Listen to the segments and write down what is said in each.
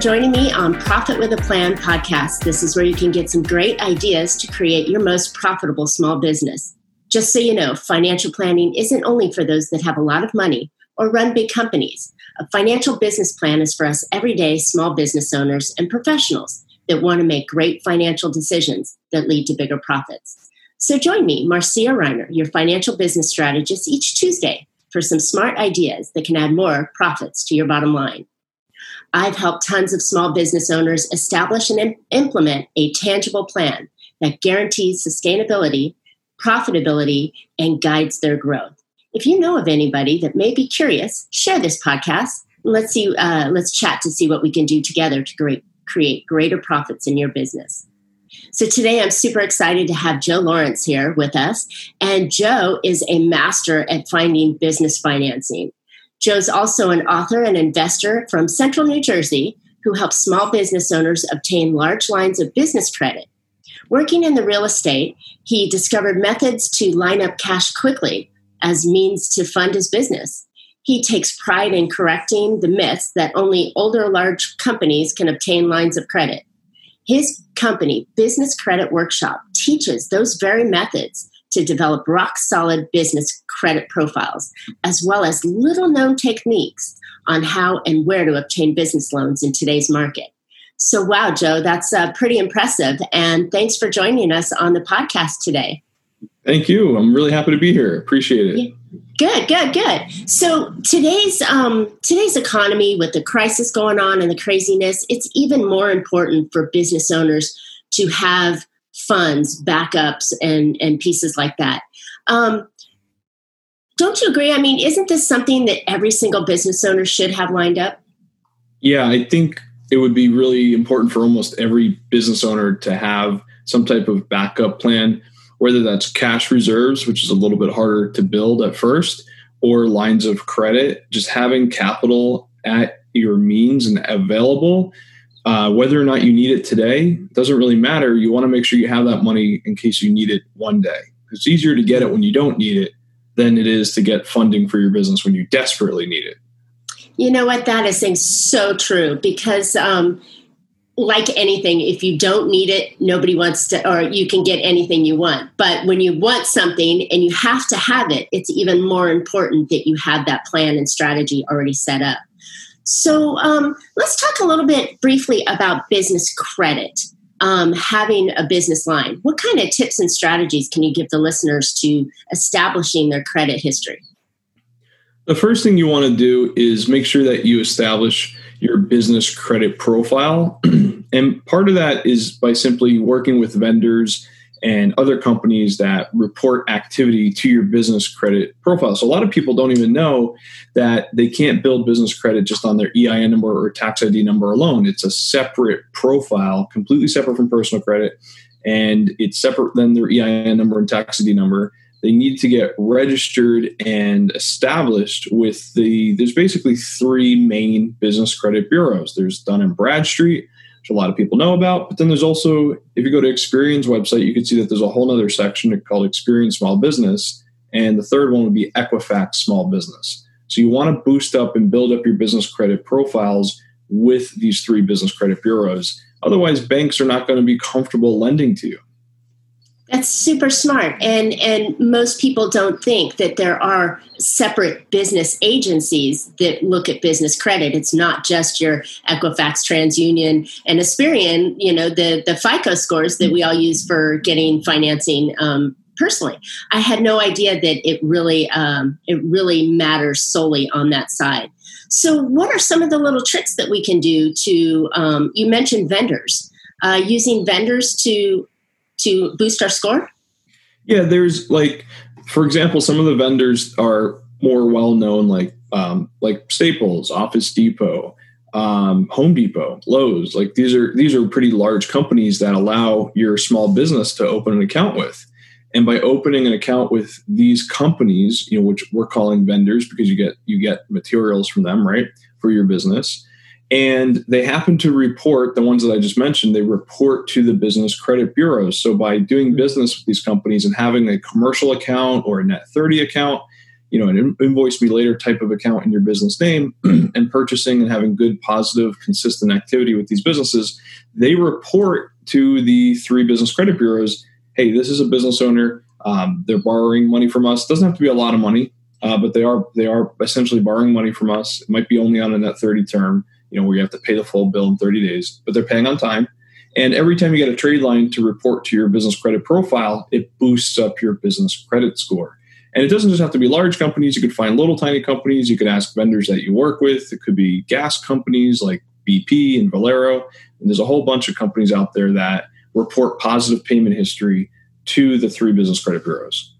joining me on Profit with a Plan podcast. This is where you can get some great ideas to create your most profitable small business. Just so you know, financial planning isn't only for those that have a lot of money or run big companies. A financial business plan is for us everyday small business owners and professionals that want to make great financial decisions that lead to bigger profits. So join me, Marcia Reiner, your financial business strategist, each Tuesday for some smart ideas that can add more profits to your bottom line. I've helped tons of small business owners establish and implement a tangible plan that guarantees sustainability, profitability, and guides their growth. If you know of anybody that may be curious, share this podcast. let's see. Uh, let's chat to see what we can do together to create, create greater profits in your business. So today I'm super excited to have Joe Lawrence here with us. And Joe is a master at finding business financing. Joe's also an author and investor from Central New Jersey who helps small business owners obtain large lines of business credit. Working in the real estate, he discovered methods to line up cash quickly as means to fund his business. He takes pride in correcting the myths that only older large companies can obtain lines of credit. His company, Business Credit Workshop, teaches those very methods to develop rock solid business credit profiles, as well as little known techniques on how and where to obtain business loans in today's market. So, wow, Joe, that's uh, pretty impressive. And thanks for joining us on the podcast today. Thank you. I'm really happy to be here. Appreciate it. Good, good, good. So today's um, today's economy, with the crisis going on and the craziness, it's even more important for business owners to have funds, backups, and and pieces like that. Um, don't you agree? I mean, isn't this something that every single business owner should have lined up? Yeah, I think it would be really important for almost every business owner to have some type of backup plan, whether that's cash reserves, which is a little bit harder to build at first, or lines of credit. Just having capital at your means and available uh, whether or not you need it today doesn't really matter. You want to make sure you have that money in case you need it one day. It's easier to get it when you don't need it than it is to get funding for your business when you desperately need it. You know what? That is so true because, um, like anything, if you don't need it, nobody wants to, or you can get anything you want. But when you want something and you have to have it, it's even more important that you have that plan and strategy already set up. So um, let's talk a little bit briefly about business credit. Um, having a business line. What kind of tips and strategies can you give the listeners to establishing their credit history? The first thing you want to do is make sure that you establish your business credit profile. and part of that is by simply working with vendors and other companies that report activity to your business credit profile. So a lot of people don't even know that they can't build business credit just on their EIN number or tax ID number alone. It's a separate profile, completely separate from personal credit, and it's separate than their EIN number and tax ID number. They need to get registered and established with the. There's basically three main business credit bureaus. There's Dun and Bradstreet, which a lot of people know about. But then there's also, if you go to Experian's website, you can see that there's a whole other section called Experian Small Business. And the third one would be Equifax Small Business. So you want to boost up and build up your business credit profiles with these three business credit bureaus. Otherwise, banks are not going to be comfortable lending to you. That's super smart. And and most people don't think that there are separate business agencies that look at business credit. It's not just your Equifax, TransUnion, and Experian, you know, the, the FICO scores that we all use for getting financing um, personally. I had no idea that it really um, it really matters solely on that side. So what are some of the little tricks that we can do to um, you mentioned vendors. Uh, using vendors to to boost our score? Yeah, there's like, for example, some of the vendors are more well known, like um, like Staples, Office Depot, um, Home Depot, Lowe's. Like these are these are pretty large companies that allow your small business to open an account with. And by opening an account with these companies, you know, which we're calling vendors because you get you get materials from them, right, for your business and they happen to report the ones that I just mentioned, they report to the business credit bureaus. So by doing business with these companies and having a commercial account or a net 30 account, you know an invoice me later type of account in your business name and purchasing and having good positive consistent activity with these businesses they report to the three business credit bureaus hey this is a business owner. Um, they're borrowing money from us. Doesn't have to be a lot of money uh, but they are they are essentially borrowing money from us. It might be only on a net 30 term you know where you have to pay the full bill in 30 days but they're paying on time and every time you get a trade line to report to your business credit profile it boosts up your business credit score and it doesn't just have to be large companies. You could find little tiny companies. You could ask vendors that you work with. It could be gas companies like BP and Valero. And there's a whole bunch of companies out there that report positive payment history to the three business credit bureaus.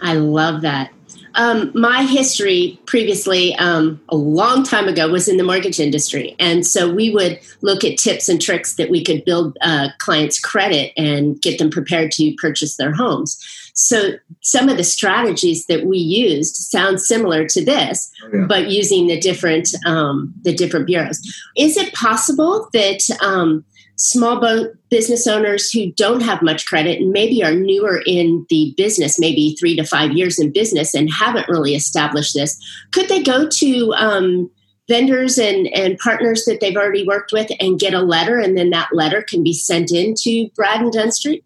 I love that. Um, my history previously, um, a long time ago, was in the mortgage industry. And so we would look at tips and tricks that we could build uh, clients' credit and get them prepared to purchase their homes. So some of the strategies that we used sound similar to this, oh, yeah. but using the different um, the different bureaus. Is it possible that um, small business owners who don't have much credit and maybe are newer in the business, maybe three to five years in business, and haven't really established this, could they go to um, vendors and, and partners that they've already worked with and get a letter, and then that letter can be sent in to Brad and Dunn Street?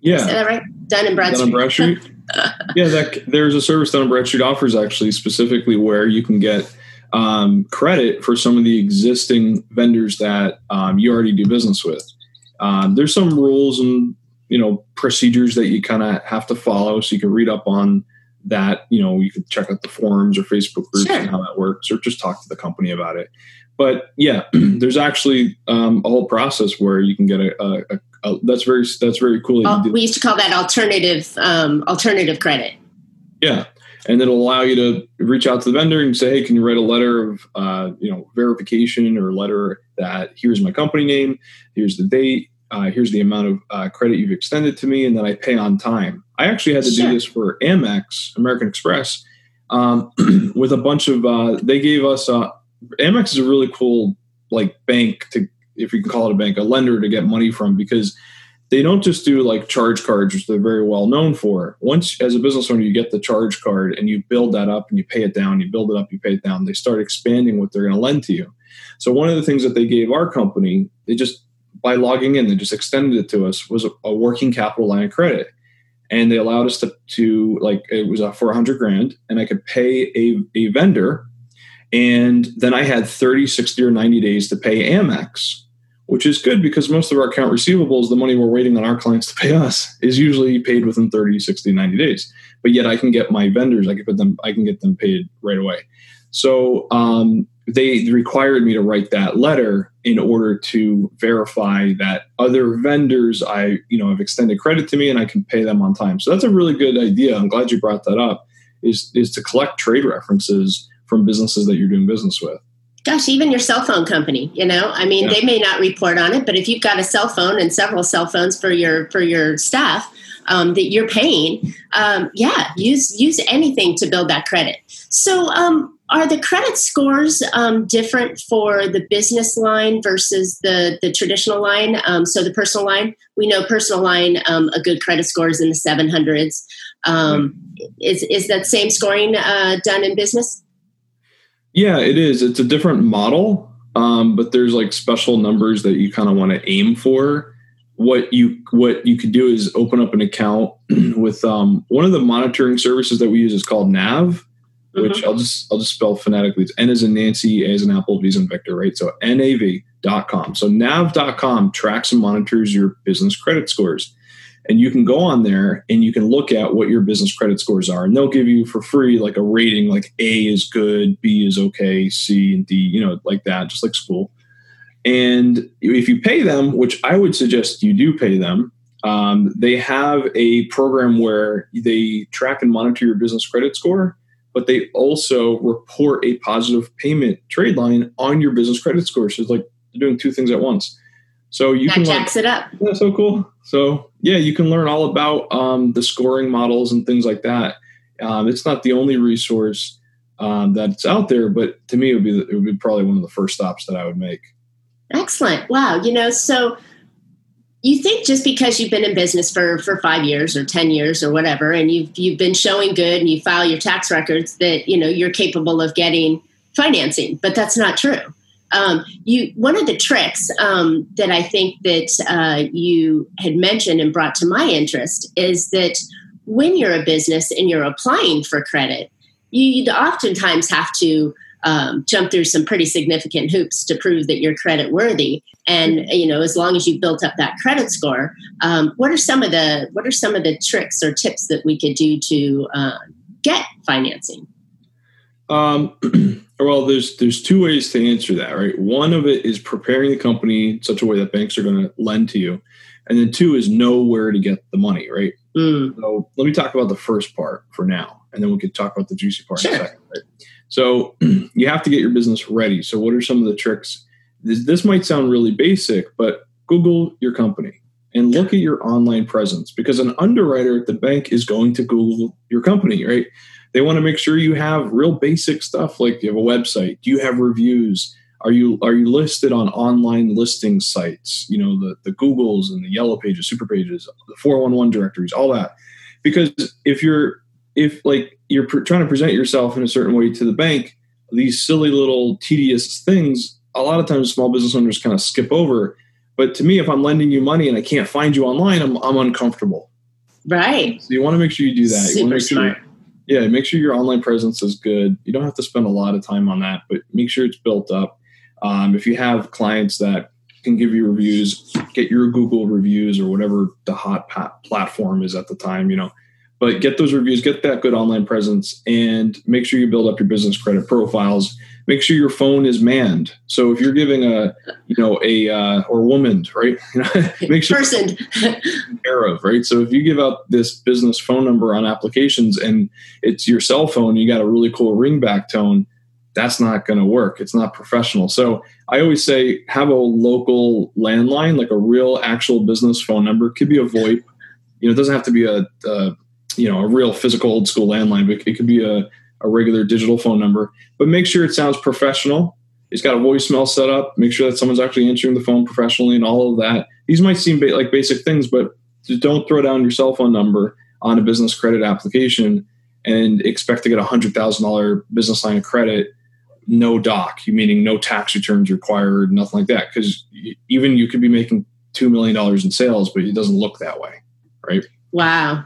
Yeah. Is that right? Dun and Bradstreet. Dun and Bradstreet. yeah, that there's a service Dun and Bradstreet offers actually specifically where you can get um, credit for some of the existing vendors that um, you already do business with. Um, there's some rules and you know procedures that you kind of have to follow, so you can read up on that. You know, you can check out the forums or Facebook groups sure. and how that works, or just talk to the company about it. But yeah, there's actually um, a whole process where you can get a, a, a that's very that's very cool. That we used to call that alternative um, alternative credit. Yeah, and it'll allow you to reach out to the vendor and say, "Hey, can you write a letter of uh, you know verification or a letter that here's my company name, here's the date, uh, here's the amount of uh, credit you've extended to me, and then I pay on time." I actually had to sure. do this for Amex, American Express, um, with a bunch of. Uh, they gave us. Uh, Amex is a really cool like bank to if you can call it a bank, a lender to get money from because they don't just do like charge cards, which they're very well known for. Once, as a business owner, you get the charge card and you build that up and you pay it down, you build it up, you pay it down, they start expanding what they're going to lend to you. So, one of the things that they gave our company, they just, by logging in, they just extended it to us, was a, a working capital line of credit. And they allowed us to, to like, it was uh, for a hundred grand, and I could pay a, a vendor and then I had 30, 60, or 90 days to pay Amex, which is good because most of our account receivables, the money we're waiting on our clients to pay us, is usually paid within 30, 60, 90 days. But yet I can get my vendors, I can put them, I can get them paid right away. So um, they required me to write that letter in order to verify that other vendors I, you know, have extended credit to me and I can pay them on time. So that's a really good idea. I'm glad you brought that up. Is is to collect trade references from businesses that you're doing business with. Gosh, even your cell phone company, you know, I mean, yeah. they may not report on it, but if you've got a cell phone and several cell phones for your for your staff um, that you're paying, um, yeah, use use anything to build that credit. So, um, are the credit scores um, different for the business line versus the the traditional line? Um, so, the personal line, we know personal line, um, a good credit score is in the 700s. Is is that same scoring uh, done in business? Yeah, it is. It's a different model, um, but there's like special numbers that you kind of want to aim for. What you what you could do is open up an account with um, one of the monitoring services that we use is called Nav, which mm-hmm. I'll just I'll just spell phonetically. It's N as in Nancy, A as in Apple, V as in Victor, right? So nav.com. So nav.com tracks and monitors your business credit scores. And you can go on there and you can look at what your business credit scores are. And they'll give you for free like a rating like A is good, B is okay, C and D, you know, like that, just like school. And if you pay them, which I would suggest you do pay them, um, they have a program where they track and monitor your business credit score, but they also report a positive payment trade line on your business credit score. So it's like they're doing two things at once. So you that can jacks learn, it up. Yeah, so cool. So yeah, you can learn all about um, the scoring models and things like that. Um, it's not the only resource um, that's out there, but to me, it would be it would be probably one of the first stops that I would make. Excellent. Wow. You know, so you think just because you've been in business for for five years or ten years or whatever, and you've you've been showing good and you file your tax records that you know you're capable of getting financing, but that's not true. Um, you one of the tricks um, that I think that uh, you had mentioned and brought to my interest is that when you're a business and you're applying for credit, you'd oftentimes have to um, jump through some pretty significant hoops to prove that you're credit worthy. And you know, as long as you've built up that credit score, um, what are some of the what are some of the tricks or tips that we could do to uh, get financing? Um, well, there's there's two ways to answer that, right? One of it is preparing the company in such a way that banks are going to lend to you, and then two is know where to get the money, right? Mm. So let me talk about the first part for now, and then we could talk about the juicy part sure. in a second. Right? So you have to get your business ready. So what are some of the tricks? This, this might sound really basic, but Google your company and look at your online presence because an underwriter at the bank is going to Google your company, right? They want to make sure you have real basic stuff like you have a website, do you have reviews? Are you are you listed on online listing sites? You know the the Googles and the Yellow Pages, Super Pages, the 411 directories, all that. Because if you're if like you're pr- trying to present yourself in a certain way to the bank, these silly little tedious things, a lot of times small business owners kind of skip over. But to me, if I'm lending you money and I can't find you online, I'm, I'm uncomfortable. Right. So you want to make sure you do that. Super you want to make sure yeah, make sure your online presence is good. You don't have to spend a lot of time on that, but make sure it's built up. Um, if you have clients that can give you reviews, get your Google reviews or whatever the hot platform is at the time, you know. But get those reviews, get that good online presence, and make sure you build up your business credit profiles make sure your phone is manned. So if you're giving a, you know, a uh, or woman, right? make sure person care of, right? So if you give out this business phone number on applications and it's your cell phone, you got a really cool ringback tone. That's not going to work. It's not professional. So I always say have a local landline, like a real actual business phone number. It could be a VoIP. You know, it doesn't have to be a, a you know a real physical old school landline, but it could be a a regular digital phone number, but make sure it sounds professional. It's got a voicemail set up. Make sure that someone's actually answering the phone professionally and all of that. These might seem ba- like basic things, but don't throw down your cell phone number on a business credit application and expect to get a hundred thousand dollar business line of credit, no doc, meaning no tax returns required, nothing like that. Because even you could be making two million dollars in sales, but it doesn't look that way, right? Wow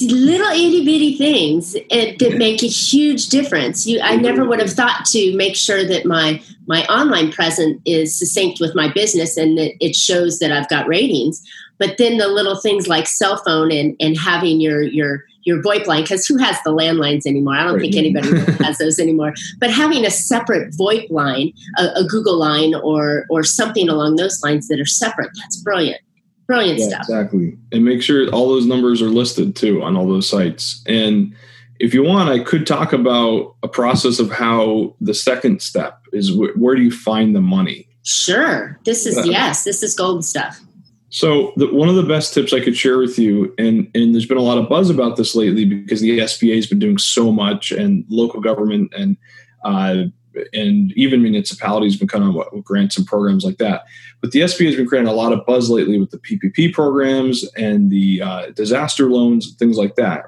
little itty bitty things it, that make a huge difference. You, I never would have thought to make sure that my my online presence is succinct with my business and that it shows that I've got ratings. But then the little things like cell phone and, and having your your your VoIP line, because who has the landlines anymore? I don't right. think anybody has those anymore. But having a separate VoIP line, a, a Google line, or or something along those lines that are separate, that's brilliant. Brilliant yeah, stuff. Exactly. And make sure all those numbers are listed too on all those sites. And if you want, I could talk about a process of how the second step is wh- where do you find the money? Sure. This is, uh, yes, this is golden stuff. So the, one of the best tips I could share with you, and, and there's been a lot of buzz about this lately because the SBA has been doing so much and local government and uh, and even municipalities have been coming up with grants and programs like that. But the SBA has been creating a lot of buzz lately with the PPP programs and the uh, disaster loans, and things like that.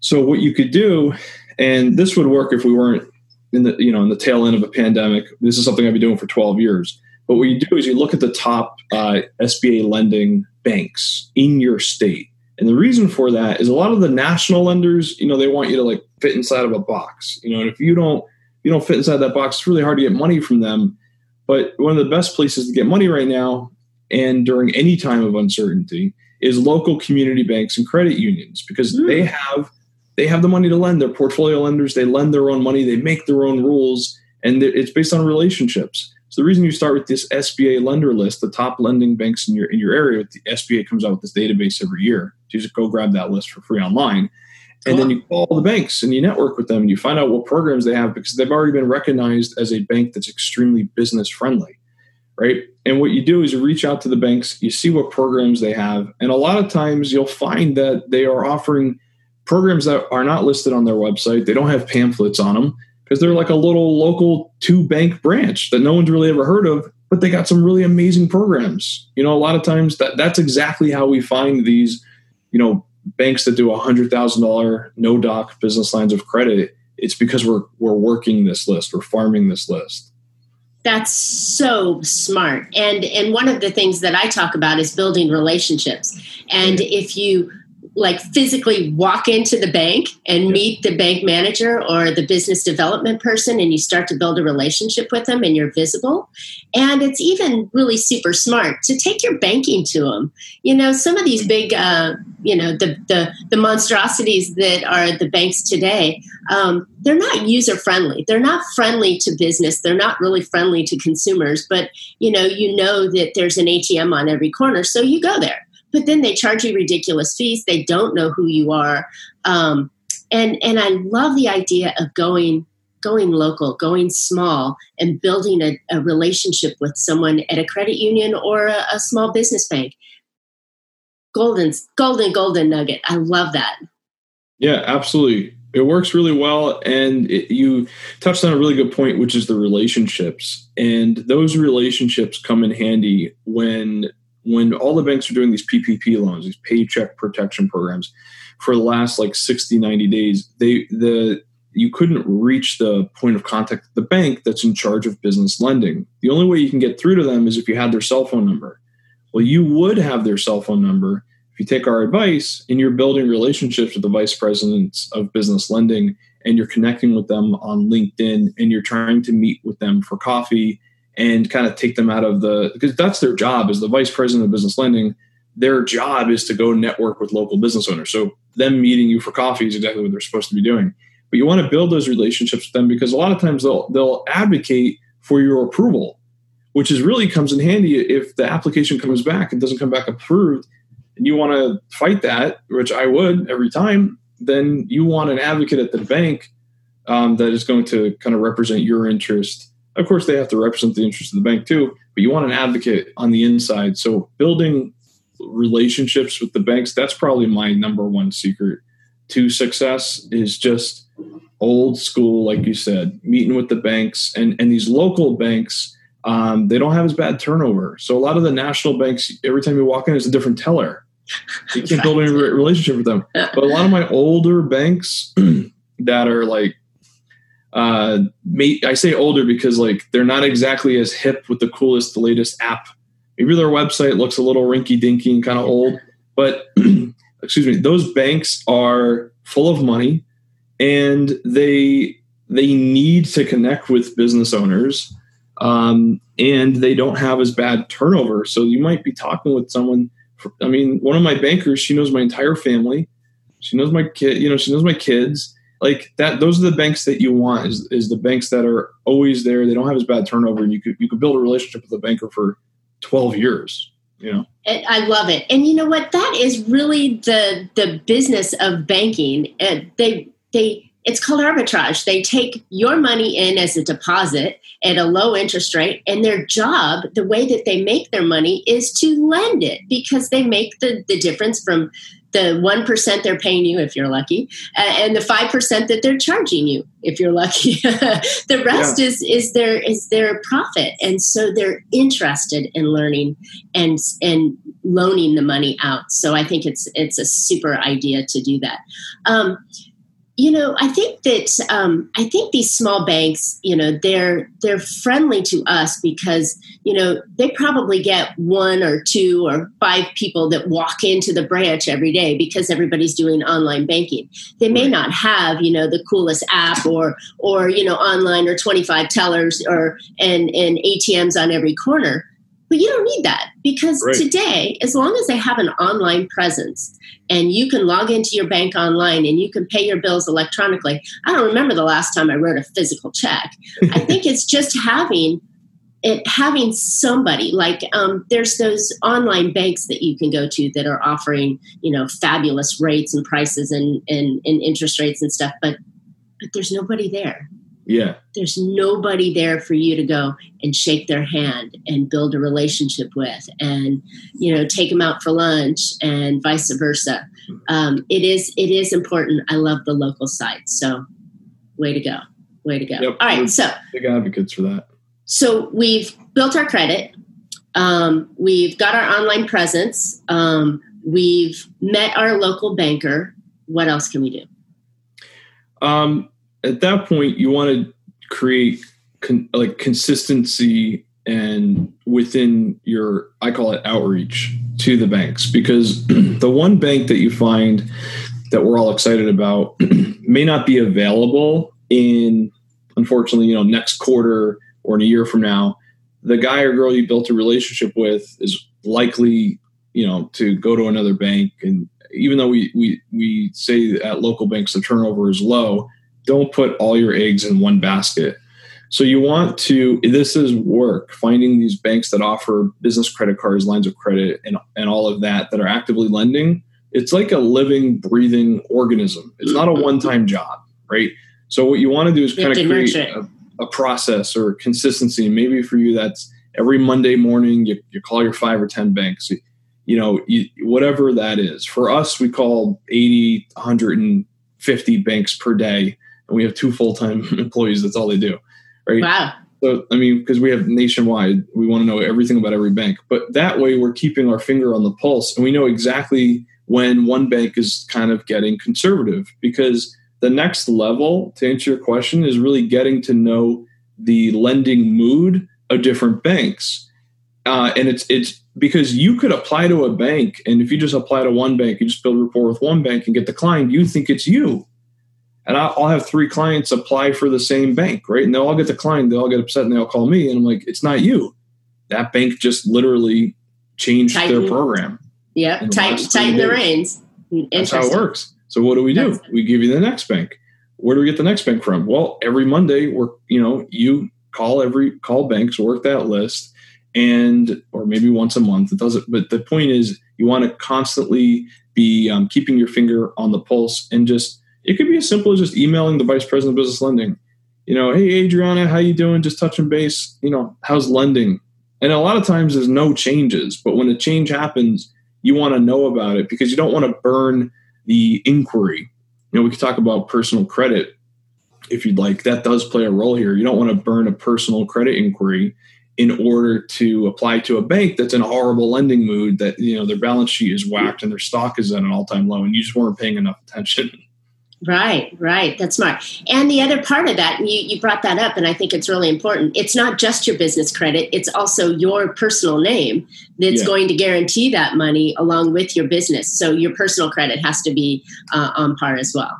So what you could do, and this would work if we weren't in the you know in the tail end of a pandemic. This is something I've been doing for 12 years. But what you do is you look at the top uh, SBA lending banks in your state. And the reason for that is a lot of the national lenders, you know, they want you to like fit inside of a box. You know, and if you don't you don't fit inside that box, it's really hard to get money from them. But one of the best places to get money right now and during any time of uncertainty is local community banks and credit unions because mm. they have they have the money to lend. Their portfolio lenders, they lend their own money, they make their own rules, and it's based on relationships. So the reason you start with this SBA lender list, the top lending banks in your in your area, the SBA comes out with this database every year. So you just go grab that list for free online. And then you call the banks and you network with them and you find out what programs they have because they've already been recognized as a bank that's extremely business friendly. Right. And what you do is you reach out to the banks, you see what programs they have. And a lot of times you'll find that they are offering programs that are not listed on their website. They don't have pamphlets on them because they're like a little local two bank branch that no one's really ever heard of, but they got some really amazing programs. You know, a lot of times that that's exactly how we find these, you know, banks that do a hundred thousand dollar no doc business lines of credit. It's because we're we're working this list, we're farming this list. That's so smart. And and one of the things that I talk about is building relationships. And if you like physically walk into the bank and meet the bank manager or the business development person and you start to build a relationship with them and you're visible. And it's even really super smart to take your banking to them you know some of these big uh, you know the, the the monstrosities that are the banks today um, they're not user friendly they're not friendly to business. They're not really friendly to consumers. But you know you know that there's an atm on every corner so you go there but then they charge you ridiculous fees. They don't know who you are. Um, and, and I love the idea of going going local, going small, and building a, a relationship with someone at a credit union or a, a small business bank. Golden, golden, golden nugget. I love that. Yeah, absolutely. It works really well. And it, you touched on a really good point, which is the relationships. And those relationships come in handy when when all the banks are doing these PPP loans, these paycheck protection programs, for the last like 60, 90 days, they the you couldn't reach the point of contact the bank that's in charge of business lending. The only way you can get through to them is if you had their cell phone number. Well, you would have their cell phone number if you take our advice and you're building relationships with the vice presidents of business lending and you're connecting with them on LinkedIn and you're trying to meet with them for coffee and kind of take them out of the because that's their job as the vice president of business lending. Their job is to go network with local business owners. So them meeting you for coffee is exactly what they're supposed to be doing. But you want to build those relationships with them because a lot of times they'll they'll advocate for your approval which is really comes in handy if the application comes back and doesn't come back approved and you want to fight that which i would every time then you want an advocate at the bank um, that is going to kind of represent your interest of course, they have to represent the interests of the bank too, but you want an advocate on the inside. So building relationships with the banks, that's probably my number one secret to success is just old school, like you said, meeting with the banks and, and these local banks. Um, they don't have as bad turnover. So a lot of the national banks, every time you walk in, it's a different teller. You can't build any relationship with them. But a lot of my older banks that are like uh, I say older because like they're not exactly as hip with the coolest, the latest app. Maybe their website looks a little rinky dinky and kind of old, but excuse me, those banks are full of money and they they need to connect with business owners um, and they don't have as bad turnover. So you might be talking with someone. For, I mean, one of my bankers, she knows my entire family. She knows my kid. You know, she knows my kids like that those are the banks that you want is, is the banks that are always there. They don't have as bad turnover. And you could you could build a relationship with a banker for 12 years you know? I love it. And you know what? That is really the the business of banking. And they they it's called arbitrage. They take your money in as a deposit at a low interest rate and their job the way that they make their money is to lend it because they make the the difference from the 1% they're paying you if you're lucky and the 5% that they're charging you if you're lucky. The rest yeah. is is their is their profit. And so they're interested in learning and and loaning the money out. So i think it's it's a super idea to do that. Um, you know i think that um, i think these small banks you know they're they're friendly to us because you know they probably get one or two or five people that walk into the branch every day because everybody's doing online banking. They may not have you know the coolest app or or you know online or 25 tellers or and and atms on every corner but you don't need that because right. today, as long as they have an online presence and you can log into your bank online and you can pay your bills electronically, I don't remember the last time I wrote a physical check. I think it's just having it having somebody like um, there's those online banks that you can go to that are offering you know fabulous rates and prices and, and, and interest rates and stuff but but there's nobody there yeah. There's nobody there for you to go and shake their hand and build a relationship with and, you know, take them out for lunch and vice versa. Um, it is, it is important. I love the local site. So way to go. Way to go. Yep. All right. So big advocates for that. So we've built our credit. Um, we've got our online presence. Um, we've met our local banker. What else can we do? Um, at that point, you want to create con- like consistency and within your, I call it outreach to the banks because the one bank that you find that we're all excited about may not be available in, unfortunately, you know, next quarter or in a year from now. The guy or girl you built a relationship with is likely, you know, to go to another bank. And even though we we we say at local banks the turnover is low, don't put all your eggs in one basket. So you want to this is work finding these banks that offer business credit cards, lines of credit, and and all of that that are actively lending. It's like a living, breathing organism. It's not a one-time job, right? So what you want to do is kind of create a, a, process or consistency. Maybe for you, that's every Monday morning you, you call your five or ten banks. You, you know, you, whatever that is. For us, we call 80, 150 banks per day, and we have two full-time employees. That's all they do right? Wow. So, I mean, because we have nationwide, we want to know everything about every bank. But that way, we're keeping our finger on the pulse and we know exactly when one bank is kind of getting conservative. Because the next level, to answer your question, is really getting to know the lending mood of different banks. Uh, and it's it's because you could apply to a bank, and if you just apply to one bank, you just build rapport with one bank and get declined, you think it's you and I'll have three clients apply for the same bank, right? And they'll all get declined. They all get upset and they all call me. And I'm like, it's not you. That bank just literally changed tighten, their program. Yeah, tighten, tighten the reins. That's how it works. So what do we do? we give you the next bank. Where do we get the next bank from? Well, every Monday, we're you know you call every call banks, work that list, and or maybe once a month. It doesn't. But the point is, you want to constantly be um, keeping your finger on the pulse and just it could be as simple as just emailing the vice president of business lending. You know, hey Adriana, how you doing? Just touching base. You know, how's lending? And a lot of times there's no changes, but when a change happens, you want to know about it because you don't want to burn the inquiry. You know, we could talk about personal credit if you'd like. That does play a role here. You don't want to burn a personal credit inquiry in order to apply to a bank that's in a horrible lending mood that you know their balance sheet is whacked and their stock is at an all-time low and you just weren't paying enough attention Right, right. That's smart. And the other part of that, you, you brought that up, and I think it's really important. It's not just your business credit, it's also your personal name that's yeah. going to guarantee that money along with your business. So your personal credit has to be uh, on par as well.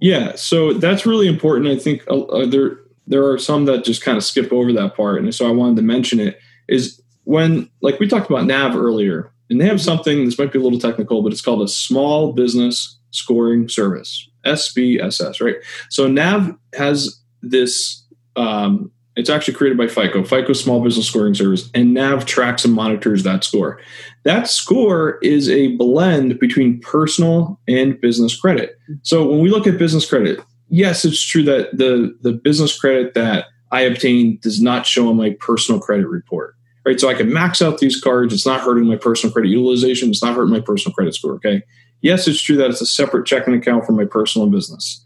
Yeah, so that's really important. I think uh, uh there there are some that just kind of skip over that part, and so I wanted to mention it. Is when like we talked about Nav earlier, and they have something. This might be a little technical, but it's called a small business scoring service SBSS, right? So NAV has this. Um, it's actually created by FICO, FICO Small Business Scoring Service, and NAV tracks and monitors that score. That score is a blend between personal and business credit. So when we look at business credit, yes, it's true that the the business credit that I obtain does not show on my personal credit report. Right. So I can max out these cards. It's not hurting my personal credit utilization. It's not hurting my personal credit score. Okay. Yes, it's true that it's a separate checking account for my personal business.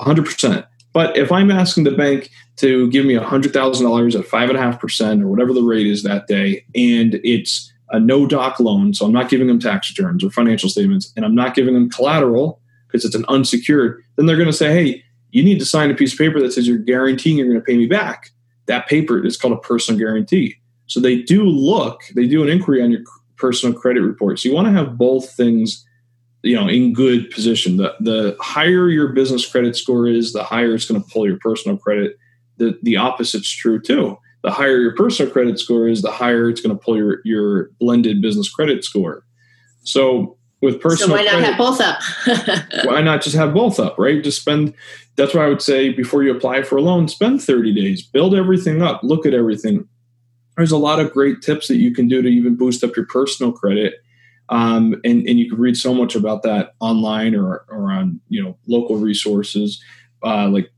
100%. But if I'm asking the bank to give me $100,000 at 5.5% or whatever the rate is that day, and it's a no doc loan, so I'm not giving them tax returns or financial statements, and I'm not giving them collateral because it's an unsecured, then they're going to say, hey, you need to sign a piece of paper that says you're guaranteeing you're going to pay me back. That paper is called a personal guarantee. So they do look, they do an inquiry on your personal credit report. So you want to have both things you know in good position. The the higher your business credit score is the higher it's going to pull your personal credit. The the opposite's true too. The higher your personal credit score is the higher it's going to pull your your blended business credit score. So with personal so why not credit, have both up? Why not just have both up right? Just spend that's why i would say before you apply for a loan spend 30 days build everything up look at everything. There's a lot of great tips that you can do to even boost up your personal credit um, and, and you can read so much about that online or, or on you know local resources. Uh, like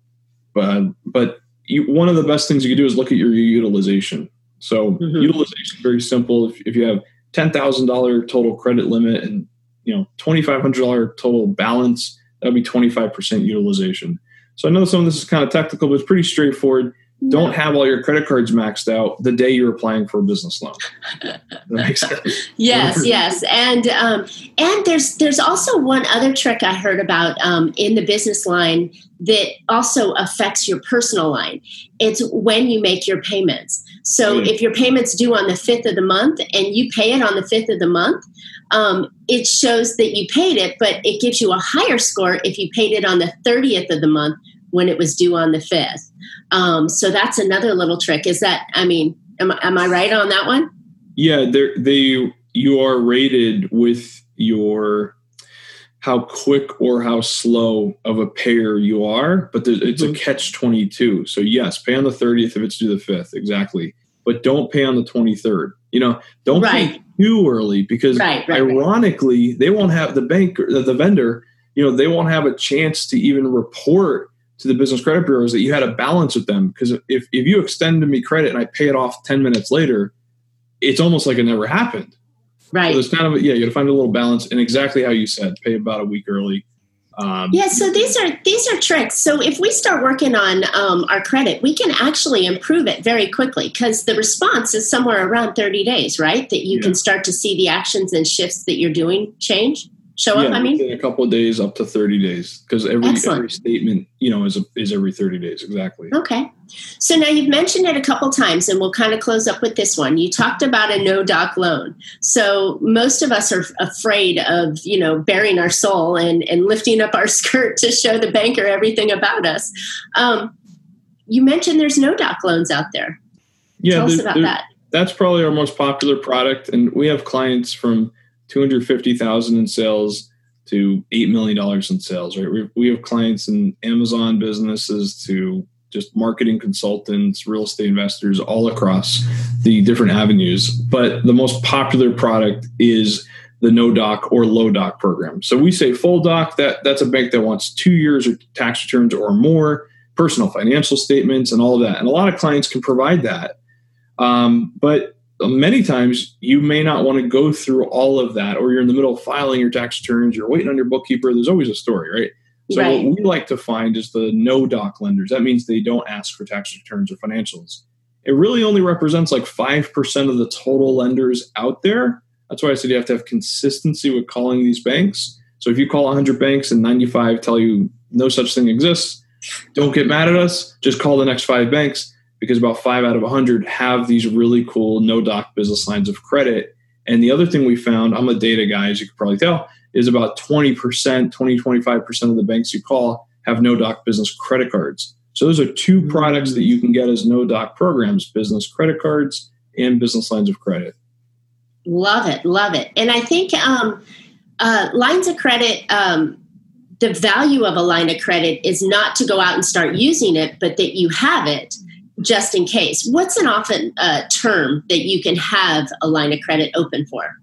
uh, but you, one of the best things you can do is look at your utilization. So mm-hmm. utilization is very simple. If, if you have $10000 total credit limit and you know $2500 total balance that would be 25% utilization. So i know some of this is kind of technical but it's pretty straightforward don't have all your credit cards maxed out the day you're applying for a business loan. that makes sense. yes, yes, and um, and there's there's also one other trick I heard about um, in the business line that also affects your personal line. It's when you make your payments. So mm. if your payments due on the fifth of the month and you pay it on the fifth of the month, um, it shows that you paid it, but it gives you a higher score if you paid it on the thirtieth of the month when it was due on the fifth. Um, so that's another little trick. Is that I mean, am, am I right on that one? Yeah, they you are rated with your how quick or how slow of a payer you are, but it's mm-hmm. a catch twenty two. So yes, pay on the thirtieth if it's due the fifth, exactly. But don't pay on the twenty third. You know, don't right. pay too early because right, right, ironically, they won't have the bank, the vendor. You know, they won't have a chance to even report to the business credit bureaus that you had a balance with them because if, if you extend me credit and I pay it off 10 minutes later, it's almost like it never happened. Right. So there's kind of, a, yeah, you got to find a little balance and exactly how you said, pay about a week early. Um, yeah, so these are these are tricks. So if we start working on um, our credit, we can actually improve it very quickly because the response is somewhere around 30 days, right? That you yeah. can start to see the actions and shifts that you're doing change show yeah, up? I mean, a couple of days up to 30 days because every, every statement, you know, is, a, is every 30 days. Exactly. Okay. So now you've mentioned it a couple times and we'll kind of close up with this one. You talked about a no doc loan. So most of us are afraid of, you know, bearing our soul and, and lifting up our skirt to show the banker everything about us. Um, you mentioned there's no doc loans out there. Yeah. Tell us about that. That's probably our most popular product. And we have clients from – 250,000 in sales to $8 million in sales, right? We, we have clients in Amazon businesses to just marketing consultants, real estate investors, all across the different avenues. But the most popular product is the no doc or low doc program. So we say full doc, that, that's a bank that wants two years of tax returns or more, personal financial statements, and all of that. And a lot of clients can provide that. Um, but many times you may not want to go through all of that, or you're in the middle of filing your tax returns, you're waiting on your bookkeeper. There's always a story, right? So right. what we like to find is the no doc lenders. That means they don't ask for tax returns or financials. It really only represents like 5% of the total lenders out there. That's why I said you have to have consistency with calling these banks. So if you call 100 banks and 95 tell you no such thing exists, don't get mad at us. Just call the next five banks because about five out of 100 have these really cool no doc business lines of credit. And the other thing we found, I'm a data guy, as you can probably tell, is about 20%, 20, 25% of the banks you call have no doc business credit cards. So those are two mm-hmm. products that you can get as no doc programs business credit cards and business lines of credit. Love it, love it. And I think um, uh, lines of credit, um, the value of a line of credit is not to go out and start using it, but that you have it just in case. What's an often uh, term that you can have a line of credit open for?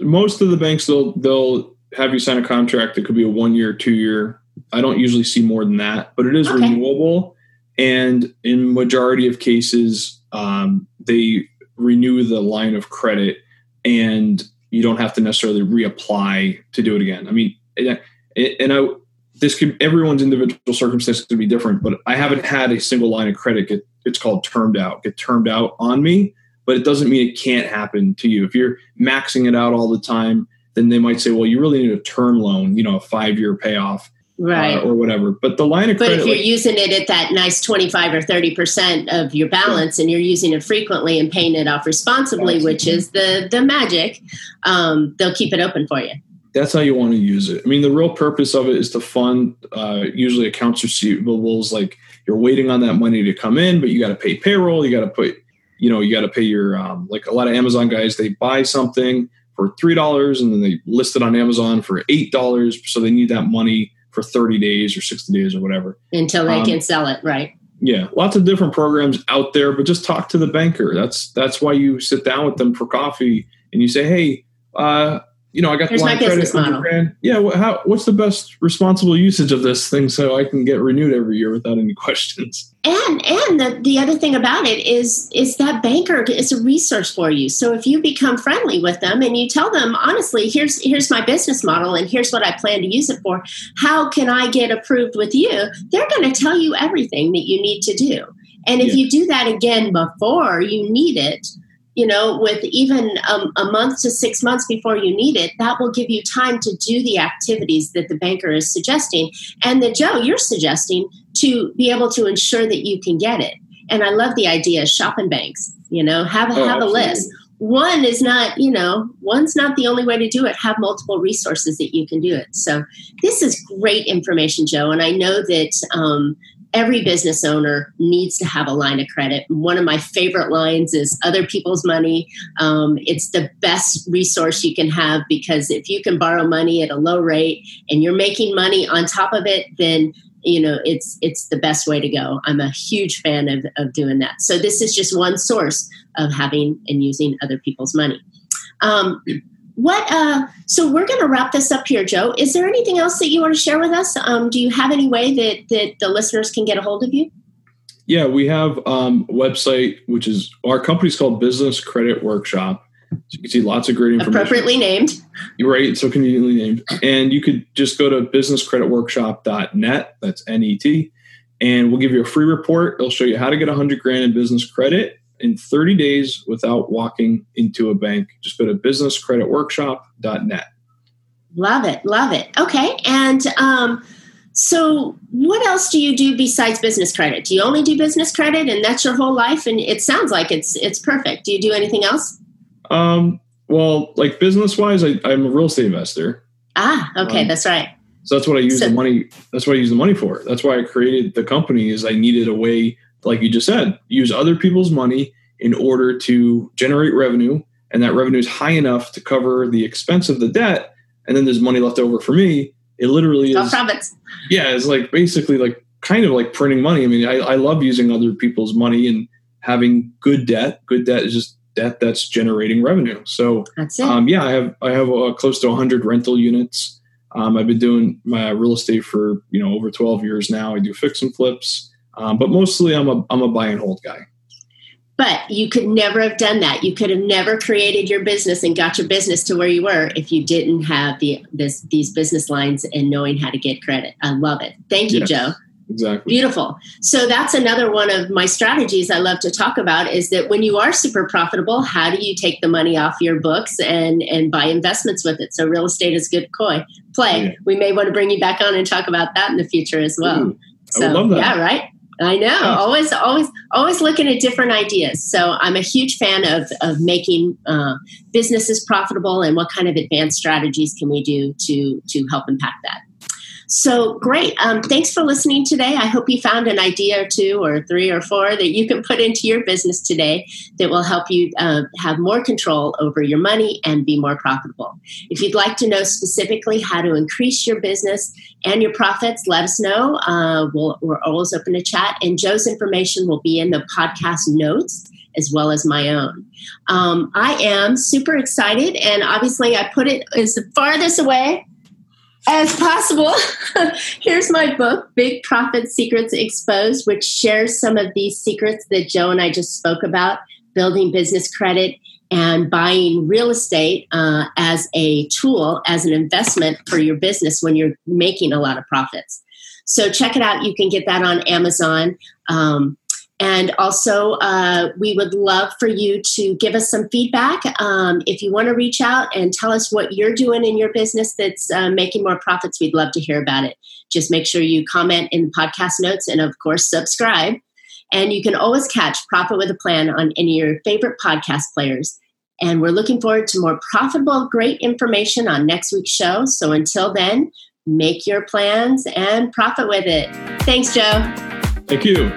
Most of the banks they'll they'll have you sign a contract that could be a one year, two year. I don't usually see more than that, but it is okay. renewable. And in majority of cases, um, they renew the line of credit, and you don't have to necessarily reapply to do it again. I mean, and I this could everyone's individual circumstances could be different, but I haven't had a single line of credit get it's called termed out get termed out on me. But it doesn't mean it can't happen to you. If you're maxing it out all the time, then they might say, well, you really need a term loan, you know, a five year payoff. Uh, right. Uh, or whatever. But the line of but credit. But if you're like, using it at that nice 25 or 30% of your balance yeah. and you're using it frequently and paying it off responsibly, which is the, the magic, um, they'll keep it open for you that's how you want to use it. I mean, the real purpose of it is to fund uh, usually accounts receivables. Like you're waiting on that money to come in, but you got to pay payroll. You got to put, you know, you got to pay your um, like a lot of Amazon guys. They buy something for three dollars and then they list it on Amazon for eight dollars. So they need that money for thirty days or sixty days or whatever until they um, can sell it. Right. Yeah, lots of different programs out there, but just talk to the banker. That's that's why you sit down with them for coffee and you say, hey. Uh, you know, I got Here's the line my credit, model. Grand. Yeah, how, what's the best responsible usage of this thing so I can get renewed every year without any questions? And and the, the other thing about it is is that banker is a resource for you. So if you become friendly with them and you tell them honestly, here's here's my business model and here's what I plan to use it for. How can I get approved with you? They're going to tell you everything that you need to do. And if yeah. you do that again before you need it, you know, with even um, a month to six months before you need it, that will give you time to do the activities that the banker is suggesting and that Joe, you're suggesting to be able to ensure that you can get it. And I love the idea of shopping banks, you know, have a, oh, have a list. One is not, you know, one's not the only way to do it. Have multiple resources that you can do it. So this is great information, Joe. And I know that um, every business owner needs to have a line of credit. One of my favorite lines is other people's money. Um, it's the best resource you can have because if you can borrow money at a low rate and you're making money on top of it, then you know it's it's the best way to go i'm a huge fan of, of doing that so this is just one source of having and using other people's money um, what uh, so we're going to wrap this up here joe. Is there anything else that you want to share with us? Um, do you have any way that that the listeners can get a hold of you? Yeah we have um, a website which is our company's called business credit workshop. So you can see lots of great information. Appropriately named. Right so conveniently named. And you could just go to businesscreditworkshop.net that's net and we'll give you a free report. It'll show you how to get 100 grand in business credit in 30 days without walking into a bank. Just go to businesscreditworkshop.net. Love it. Love it. Okay. And um, so, what else do you do besides business credit? Do you only do business credit and that's your whole life? And it sounds like it's it's perfect. Do you do anything else? Um, well, like business wise, I'm a real estate investor. Ah, okay, um, that's right. So that's what I use so, the money. That's what I use the money for. That's why I created the company. Is I needed a way like you just said, use other people's money in order to generate revenue, and that revenue is high enough to cover the expense of the debt, and then there's money left over for me. It literally is. profits. Yeah, it's like basically like kind of like printing money. I mean, I, I love using other people's money and having good debt. Good debt is just debt that's generating revenue. So that's it. Um, yeah, I have I have uh, close to 100 rental units. Um, I've been doing my real estate for you know over 12 years now. I do fix and flips. Um, but mostly, I'm a I'm a buy and hold guy. But you could never have done that. You could have never created your business and got your business to where you were if you didn't have the this these business lines and knowing how to get credit. I love it. Thank you, yes, Joe. Exactly. Beautiful. So that's another one of my strategies I love to talk about is that when you are super profitable, how do you take the money off your books and and buy investments with it? So real estate is good coy play. Yeah. We may want to bring you back on and talk about that in the future as well. Ooh, so yeah, right. I know. Always, always, always looking at different ideas. So I'm a huge fan of of making uh, businesses profitable and what kind of advanced strategies can we do to to help impact that. So great. Um, thanks for listening today. I hope you found an idea or two or three or four that you can put into your business today that will help you uh, have more control over your money and be more profitable. If you'd like to know specifically how to increase your business and your profits, let us know. Uh, we we are always open to chat, and Joe's information will be in the podcast notes as well as my own. Um, I am super excited, and obviously, I put it as farthest away as possible. Here's my book, Big Profit Secrets Exposed, which shares some of these secrets that Joe and I just spoke about building business credit and buying real estate uh, as a tool, as an investment for your business when you're making a lot of profits. So check it out. You can get that on Amazon. Um, and also, uh, we would love for you to give us some feedback. Um, if you want to reach out and tell us what you're doing in your business that's uh, making more profits, we'd love to hear about it. Just make sure you comment in the podcast notes and, of course, subscribe. And you can always catch Profit with a Plan on any of your favorite podcast players. And we're looking forward to more profitable, great information on next week's show. So until then, make your plans and profit with it. Thanks, Joe. Thank you.